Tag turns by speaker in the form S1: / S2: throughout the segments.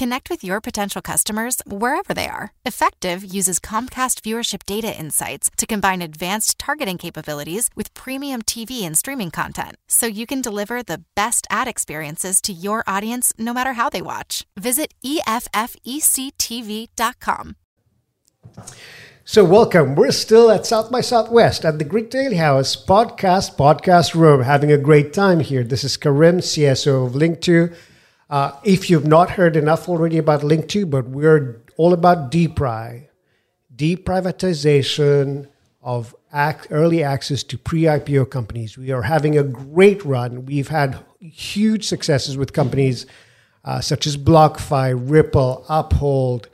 S1: Connect with your potential customers wherever they are. Effectv uses Comcast viewership data insights to combine advanced targeting capabilities with premium TV and streaming content so you can deliver the best ad experiences to your audience no matter how they watch. Visit EFFECTV.com.
S2: So, welcome. We're still at South by Southwest at the Grit Daily House podcast, podcast room, having a great time here. This is Karim, CSO of Link2. Uh, if you've not heard enough already about Link2, but we're all about depri, deprivatization of early access to pre-IPO companies. We are having a great run. We've had huge successes with companies uh, such as BlockFi, Ripple, Uphold,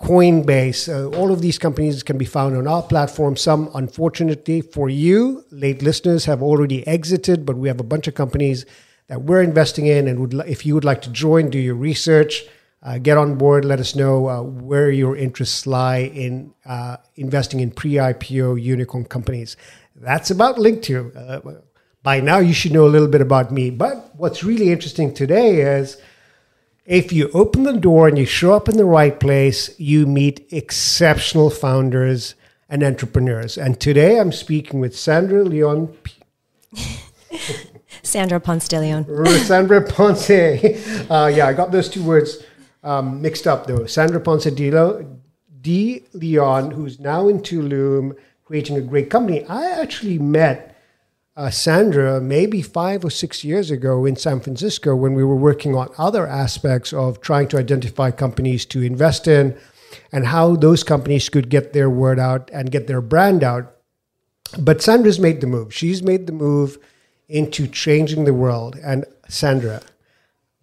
S2: Coinbase, uh, all of these companies can be found on our platform. Some, unfortunately for you, late listeners have already exited, but we have a bunch of companies that we're investing in. And would, if you would like to join, do your research, uh, get on board, let us know uh, where your interests lie in uh, investing in pre IPO unicorn companies. That's about Link2. Uh, by now, you should know a little bit about me. But what's really interesting today is if you open the door and you show up in the right place, you meet exceptional founders and entrepreneurs. And today I'm speaking with Sandra Leon,
S3: Sandra Ponce de Leon.
S2: Sandra Ponce. Uh, yeah, I got those two words um, mixed up though. Sandra Ponce de, Lo- de Leon, who's now in Tulum, creating a great company. I actually met uh, Sandra maybe five or six years ago in San Francisco when we were working on other aspects of trying to identify companies to invest in and how those companies could get their word out and get their brand out. But Sandra's made the move. She's made the move into changing the world. And Sandra,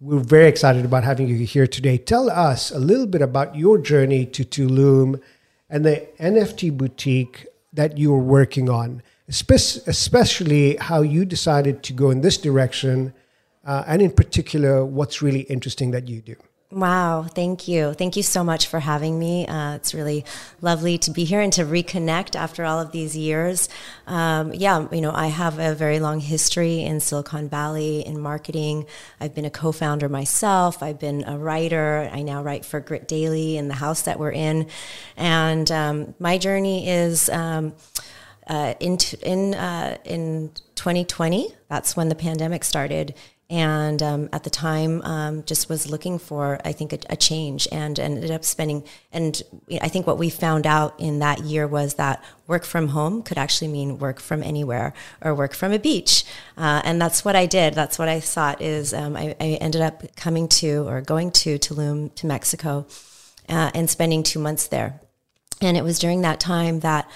S2: we're very excited about having you here today. Tell us a little bit about your journey to Tulum and the NFT boutique that you were working on, especially how you decided to go in this direction, uh, and in particular, what's really interesting that you do.
S3: Wow, thank you. Thank you so much for having me. Uh, it's really lovely to be here and to reconnect after all of these years. Um, yeah, you know, I have a very long history in Silicon Valley in marketing. I've been a co founder myself, I've been a writer. I now write for Grit Daily in the house that we're in. And um, my journey is. Um, uh, in t- in uh, in 2020. That's when the pandemic started, and um, at the time, um, just was looking for I think a, a change, and, ended up spending. And I think what we found out in that year was that work from home could actually mean work from anywhere or work from a beach, uh, and that's what I did. That's what I thought is um, I, I ended up coming to or going to Tulum to Mexico, uh, and spending two months there. And it was during that time that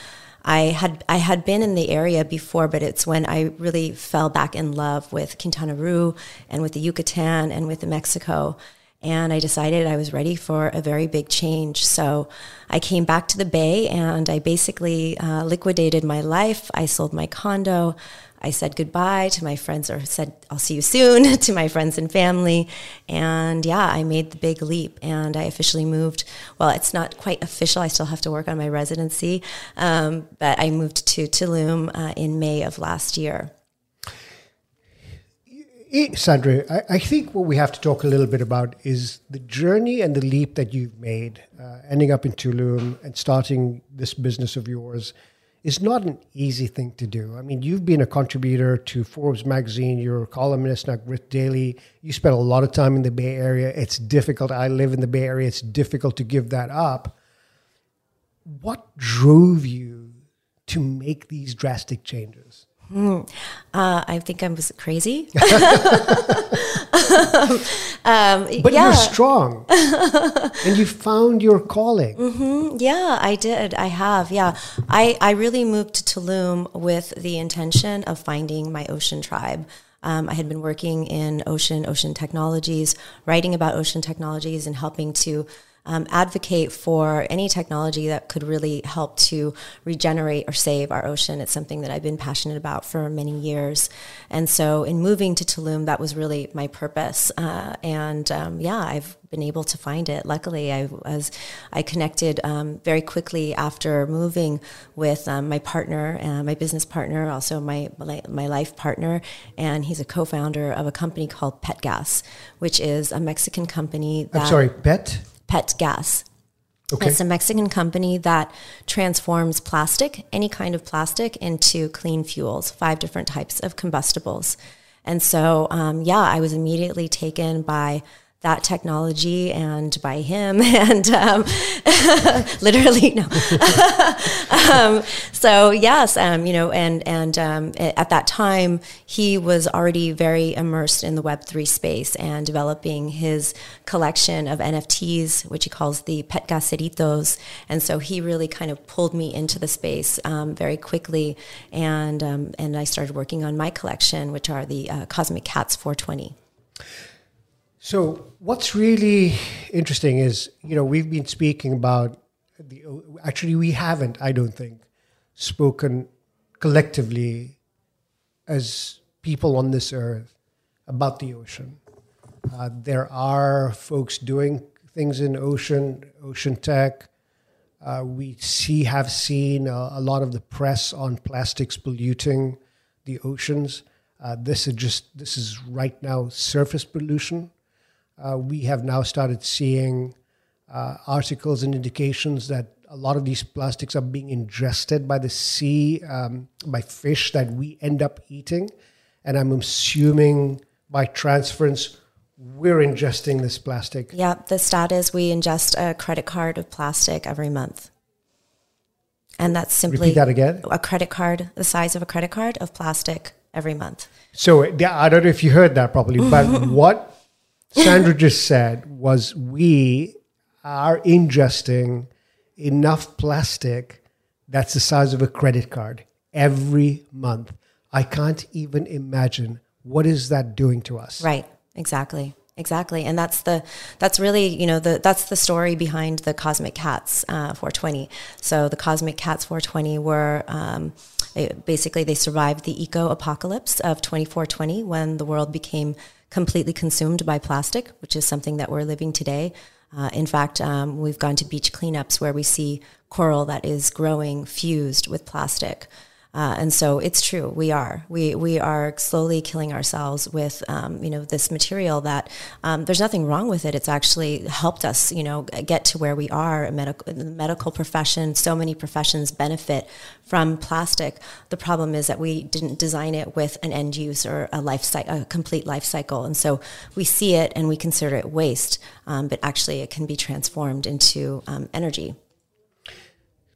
S3: I had I had been in the area before, but it's when I really fell back in love with Quintana Roo and with the Yucatan and with Mexico. And I decided I was ready for a very big change. So I came back to the Bay and I basically uh, liquidated my life. I sold my condo. I said goodbye to my friends, or said, I'll see you soon to my friends and family. And yeah, I made the big leap and I officially moved. Well, it's not quite official. I still have to work on my residency. Um, but I moved to Tulum uh, in May of last year.
S2: Sandra, I, I think what we have to talk a little bit about is the journey and the leap that you've made, uh, ending up in Tulum and starting this business of yours is not an easy thing to do. I mean, you've been a contributor to Forbes magazine, you're a columnist at Grit Daily. You spent a lot of time in the Bay Area. It's difficult. I live in the Bay Area. It's difficult to give that up. What drove you to make these drastic changes?
S3: Uh, I think I was crazy. um,
S2: But
S3: yeah.
S2: you're strong, and you found your calling. Mm-hmm.
S3: Yeah, I did. I have. Yeah. I, I really moved to Tulum with the intention of finding my ocean tribe. Um, I had been working in ocean, ocean technologies, writing about ocean technologies and helping to um, advocate for any technology that could really help to regenerate or save our ocean. It's something that I've been passionate about for many years. And so in moving to Tulum, that was really my purpose. Uh, and um, yeah, I've been able to find it. Luckily, I was I connected um, very quickly after moving with um, my partner, uh, my business partner, also my my life partner, and he's a co-founder of a company called Pet Gas, which is a Mexican company.
S2: That, I'm sorry, Pet.
S3: Pet Gas.
S2: Okay.
S3: It's a Mexican company that transforms plastic, any kind of plastic, into clean fuels, five different types of combustibles. And so, um, yeah, I was immediately taken by that technology and by him and um, literally no. Um, so yes um, you know and and um, at that time he was already very immersed in the web3 space and developing his collection of nfts which he calls the pet gaseritos. And so he really kind of pulled me into the space um, very quickly. And um, and i started working on my collection which are the uh, cosmic cats 420
S2: so, what's really interesting is, you know, we've been speaking about the. Actually, we haven't, I don't think, spoken collectively as people on this earth about the ocean. Uh, there are folks doing things in ocean, ocean tech. Uh, we see, have seen a, a, lot of the press on plastics polluting the oceans. Uh, this is just this is right now surface pollution uh, we have now started seeing uh, articles and indications that a lot of these plastics are being ingested by the sea, um, by fish that we end up eating. And I'm assuming by transference, we're ingesting this plastic.
S3: Yeah, the stat is we ingest a credit card of plastic every month. And that's simply
S2: Repeat that again.
S3: A credit card, the size of a credit card of plastic every month.
S2: So I don't know if you heard that properly, but what Sandra just said was we are ingesting enough plastic that's the size of a credit card every month. I can't even imagine what is that doing to us.
S3: Right. Exactly. Exactly, and that's the that's really you know the that's the story behind the Cosmic Cats uh, 420. So the Cosmic Cats 420 were um, basically they survived the eco apocalypse of 2420 when the world became completely consumed by plastic, which is something that we're living today. Uh, in fact, um, we've gone to beach cleanups where we see coral that is growing fused with plastic. Uh, and so it's true. We are. We we are slowly killing ourselves with um, you know this material that um, there's nothing wrong with it. It's actually helped us you know get to where we are. Medical the medical profession, so many professions benefit from plastic. The problem is that we didn't design it with an end use or a life cycle, a complete life cycle, and so we see it and we consider it waste. Um, but actually, it can be transformed into um, energy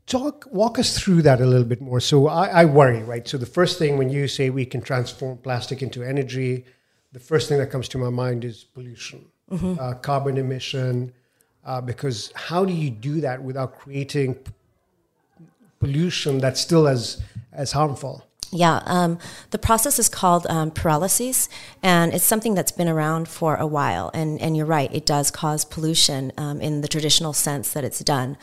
S2: talk walk us through that a little bit more. So I, I, worry right? So the first thing when you say we can transform plastic into energy the first thing that comes to my mind is pollution mm-hmm. uh, carbon emission uh, because how do you do that without creating p- pollution that's still as as harmful
S3: yeah, um, the process is called um, pyrolysis, and it's something that's been around for a while. And, and you're right, it does cause pollution um, in the traditional sense that it's done.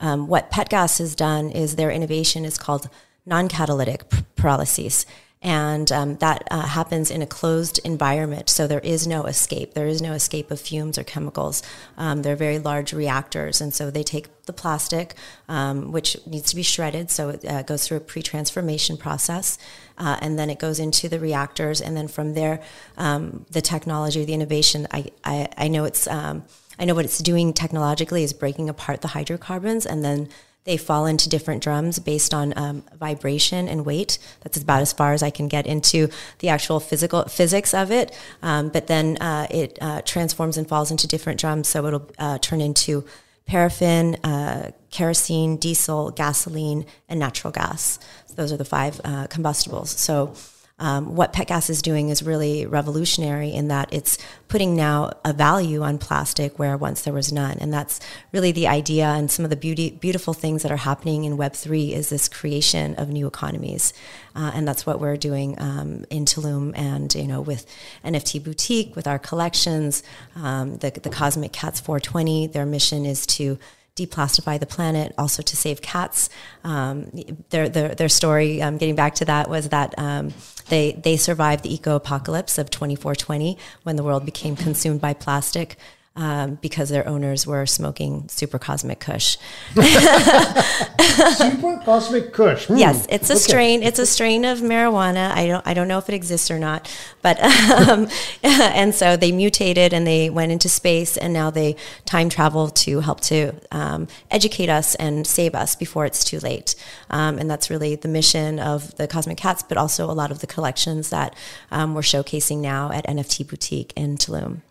S3: Um, what PetGas has done is their innovation is called non catalytic pyrolysis and um, that uh, happens in a closed environment. So there is no escape. There is no escape of fumes or chemicals. Um, they're very large reactors, and so they take the plastic, um, which needs to be shredded, so it uh, goes through a pre-transformation process, uh, and then it goes into the reactors, and then from there, um, the technology, the innovation. I I, I know it's um, I know what it's doing technologically is breaking apart the hydrocarbons, and then they fall into different drums based on um, vibration and weight. That's about as far as I can get into the actual physical physics of it. Um, but then uh, it uh, transforms and falls into different drums, so it'll uh, turn into paraffin, uh, kerosene, diesel, gasoline, and natural gas. So those are the five uh, combustibles. So um, what PetGas is doing is really revolutionary in that it's putting now a value on plastic where once there was none. And that's really the idea. And some of the beauty, beautiful things that are happening in Web3 is this creation of new economies. Uh, and that's what we're doing um, in Tulum and, you know, with NFT Boutique, with our collections, um, the, the Cosmic Cats 420, their mission is to deplastify the planet, also to save cats. Um, their, their, their story, um, getting back to that, was that um, they, they survived the eco apocalypse of 2420 when the world became consumed by plastic um, because their owners were smoking super cosmic kush.
S2: super cosmic kush.
S3: Hmm. Yes, it's a okay. strain. It's a strain of marijuana. I don't. I don't know if it exists or not. But um, and so they mutated and they went into space and now they time travel to help to um, educate us and save us before it's too late. Um, and that's really the mission of the Cosmic Cats, but also a lot of the collections that um, we're showcasing now at NFT Boutique in Tulum.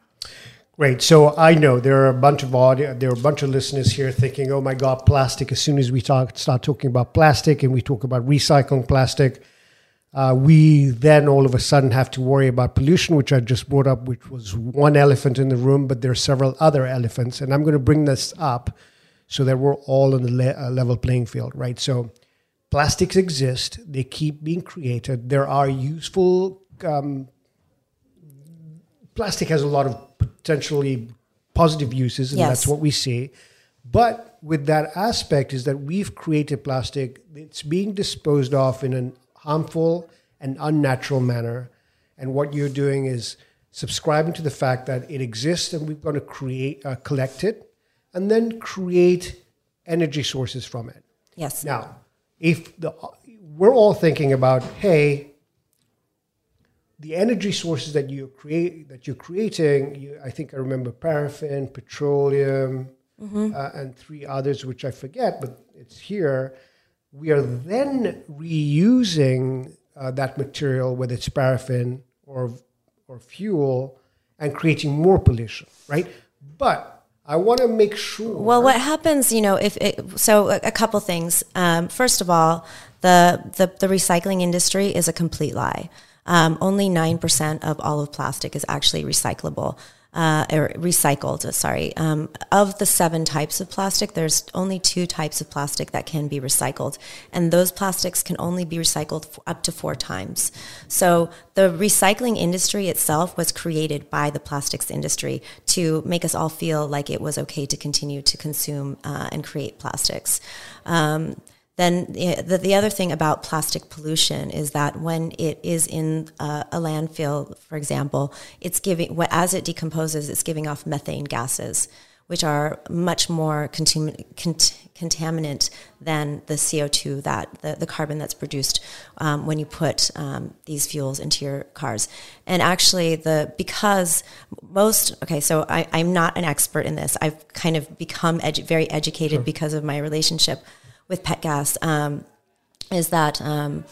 S2: Great. So I know there are a bunch of audio, there are a bunch of listeners here thinking, "Oh my God, plastic!" As soon as we talk, start talking about plastic and we talk about recycling plastic, uh, we then all of a sudden have to worry about pollution, which I just brought up, which was one elephant in the room, but there are several other elephants, and I'm going to bring this up so that we're all on the le- uh, level playing field, right? So plastics exist; they keep being created. There are useful. Um, plastic has a lot of potentially positive uses, and yes. that's what we see. But with that aspect is that we've created plastic, it's being disposed of in a harmful and unnatural manner. And what you're doing is subscribing to the fact that it exists and we're going to create, uh, collect it, and then create energy sources from it.
S3: Yes.
S2: Now, if the, we're all thinking about, hey, the energy sources that you create that you're creating, you, I think I remember paraffin, petroleum, mm-hmm. uh, and three others which I forget, but it's here. We are then reusing uh, that material, whether it's paraffin or or fuel, and creating more pollution, right? But I want to make sure.
S3: Well, what happens, you know, if it, so, a, a couple things. Um, first of all, the, the the recycling industry is a complete lie um, only 9% of all of plastic is actually recyclable. Uh, or recycled, sorry. Um, of the seven types of plastic, there's only two types of plastic that can be recycled. And those plastics can only be recycled up to four times. So the recycling industry itself was created by the plastics industry to make us all feel like it was okay to continue to consume uh, and create plastics. Um, then the, the other thing about plastic pollution is that when it is in a, a landfill, for example, it's giving, as it decomposes, it's giving off methane gases, which are much more cont- contaminant than the CO2 that the, the carbon that's produced um, when you put um, these fuels into your cars. And actually, the because most okay, so I, am not an expert in this. I've kind of become edu- very educated sure. because of my relationship with PetGas um, is that um,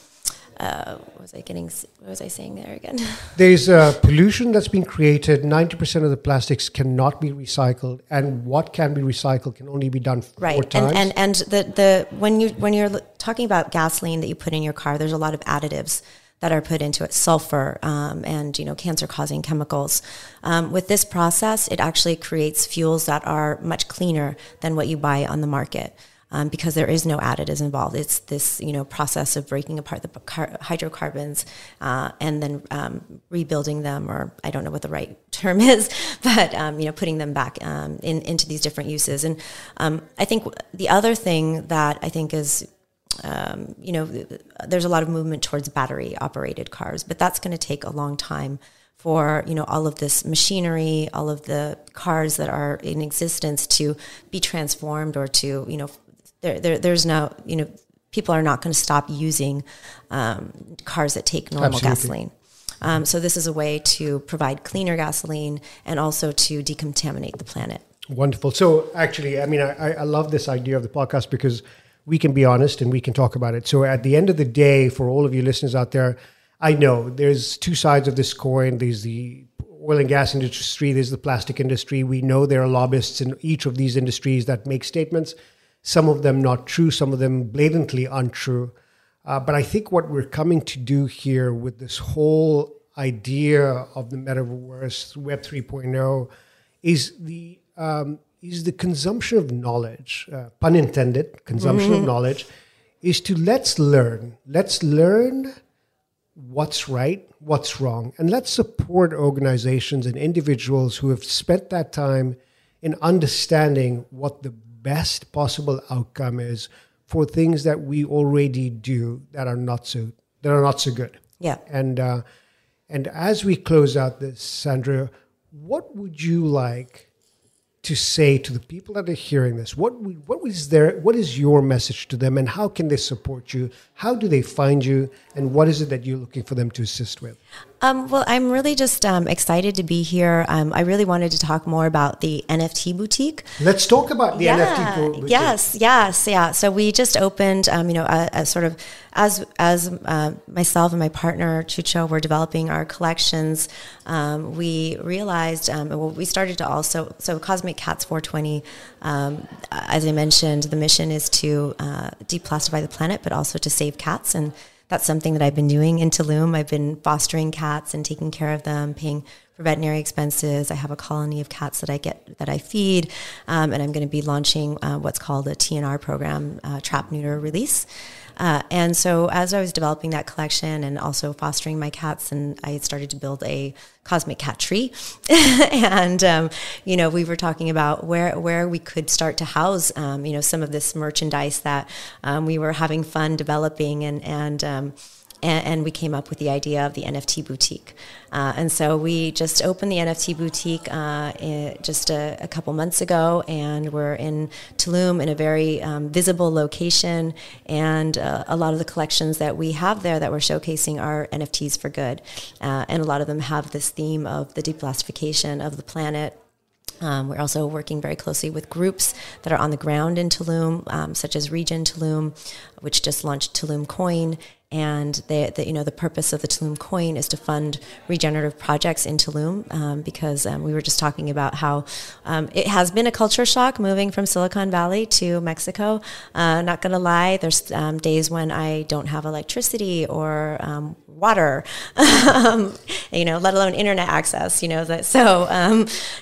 S3: uh, what was I getting? What was I saying there again?
S2: There's uh, pollution that's been created. Ninety percent of the plastics cannot be recycled, and what can be recycled can only be done four
S3: right.
S2: times.
S3: And, and and the the when you when you're talking about gasoline that you put in your car, there's a lot of additives that are put into it, sulfur um, and you know cancer-causing chemicals. Um, with this process, it actually creates fuels that are much cleaner than what you buy on the market um, because there is no additives involved. It's this you know process of breaking apart the car- hydrocarbons uh, and then um, rebuilding them, or I don't know what the right term is, but um, you know putting them back um, in, into these different uses. And um, I think the other thing that I think is um, you know, there's a lot of movement towards battery operated cars, but that's going to take a long time for you know all of this machinery, all of the cars that are in existence to be transformed or to you know there, there there's no, you know, people are not going to stop using um, cars that take normal Absolutely. gasoline. Um, so this is a way to provide cleaner gasoline and also to decontaminate the planet.
S2: Wonderful. So actually, I mean, I, I love this idea of the podcast because we can be honest and we can talk about it. So at the end of the day, for all of you listeners out there, I know there's two sides of this coin. There's the oil and gas industry, there's the plastic industry. We know there are lobbyists in each of these industries that make statements some of them not true, some of them blatantly untrue. Uh, but I think what we're coming to do here with this whole idea of the metaverse, Web 3.0, is the um, is the consumption of knowledge, uh, pun intended, consumption mm-hmm. of knowledge, is to let's learn. Let's learn what's right, what's wrong, and let's support organizations and individuals who have spent that time in understanding what the best possible outcome is for things that we already do that are not so that are not so good.
S3: Yeah.
S2: And uh, and as we close out this, Sandra, what would you like to say to the people that are hearing this? What what is their what is your message to them, and how can they support you? How do they find you, and what is it that you're looking for them to assist with?
S3: Um, well, I'm really just um, excited to be here. Um, I really wanted to talk more about the NFT boutique.
S2: Let's talk about the yeah, NFT boutique.
S3: Yes, yes, yeah. So we just opened, um, you know, a, a, sort of as as uh, myself and my partner Chucho were developing our collections. Um, we realized, um, well, we started to also so Cosmic Cats 420. as I mentioned, the mission is to uh, deplastify the planet, but also to save cats and that's something that I've been doing in Tulum. I've been fostering cats and taking care of them, paying for veterinary expenses. I have a colony of cats that I get that I feed, um, and I'm going to be launching uh, what's called a TNR program, uh, Trap Neuter Release. Uh, and so as I was developing that collection and also fostering my cats, and I started to build a cosmic cat tree. and, um, you know, we were talking about where, where we could start to house, um, you know, some of this merchandise that um, we were having fun developing and, and, um, and, and, we came up with the idea of the NFT boutique. Uh, and so we just opened the NFT boutique uh, just a, a, couple months ago, and we're in Tulum in a very um, visible location. And uh, a lot of the collections that we have there that we're showcasing are NFTs for good. Uh, and a lot of them have this theme of the deplastification of the planet um, we're also working very closely with groups that are on the ground in Tulum, um, such as Regen Tulum, which just launched Tulum Coin, and the, you know the purpose of the Tulum coin is to fund regenerative projects in Tulum um, because um, we were just talking about how um, it has been a culture shock moving from Silicon Valley to Mexico. Uh, not going to lie, there's um, days when I don't have electricity or um, water, um, you know, let alone internet access. You know that so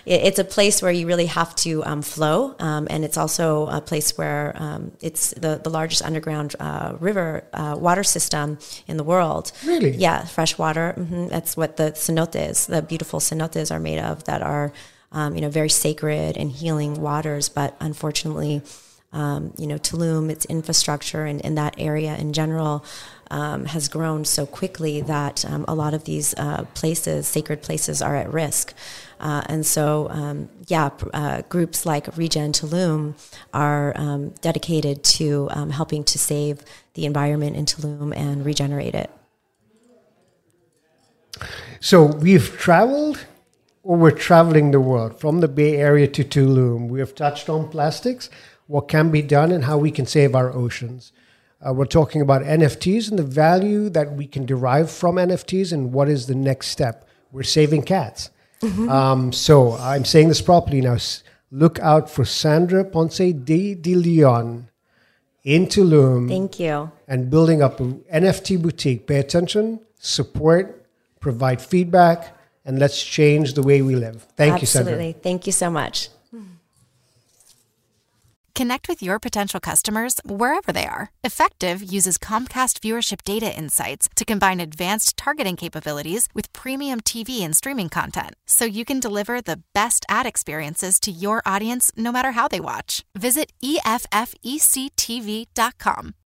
S3: it, it's a place where you really have to flow, and it's also a place where it's the the largest underground uh, river uh, water system in the world.
S2: Really?
S3: Yeah, fresh water. Mm-hmm. That's what the cenotes, the beautiful cenotes, are made of. That are, um, you know, very sacred and healing waters. But unfortunately, um, you know, Tulum, its infrastructure and, in that area in general. Um, has grown so quickly that um, a lot of these uh, places, sacred places, are at risk. Uh, and so, um, yeah, uh, groups like Regen Tulum are um, dedicated to um, helping to save the environment in Tulum and regenerate it.
S2: So we've traveled, or we're traveling the world from the Bay Area to Tulum. We have touched on plastics, what can be done, and how we can save our oceans. Uh, we're talking about NFTs and the value that we can derive from NFTs, and what is the next step. We're saving cats. Mm-hmm. Um, so I'm saying this properly now. Look out for Sandra Ponce de, de Leon in Tulum.
S3: Thank you.
S2: And building up an NFT boutique. Pay attention, support, provide feedback, and let's change the way we live. Thank Absolutely. you, Sandra.
S3: Absolutely. Thank you so much.
S1: Connect with your potential customers wherever they are. Effectv uses Comcast viewership data insights to combine advanced targeting capabilities with premium TV and streaming content so you can deliver the best ad experiences to your audience no matter how they watch. Visit EFFECTV.com.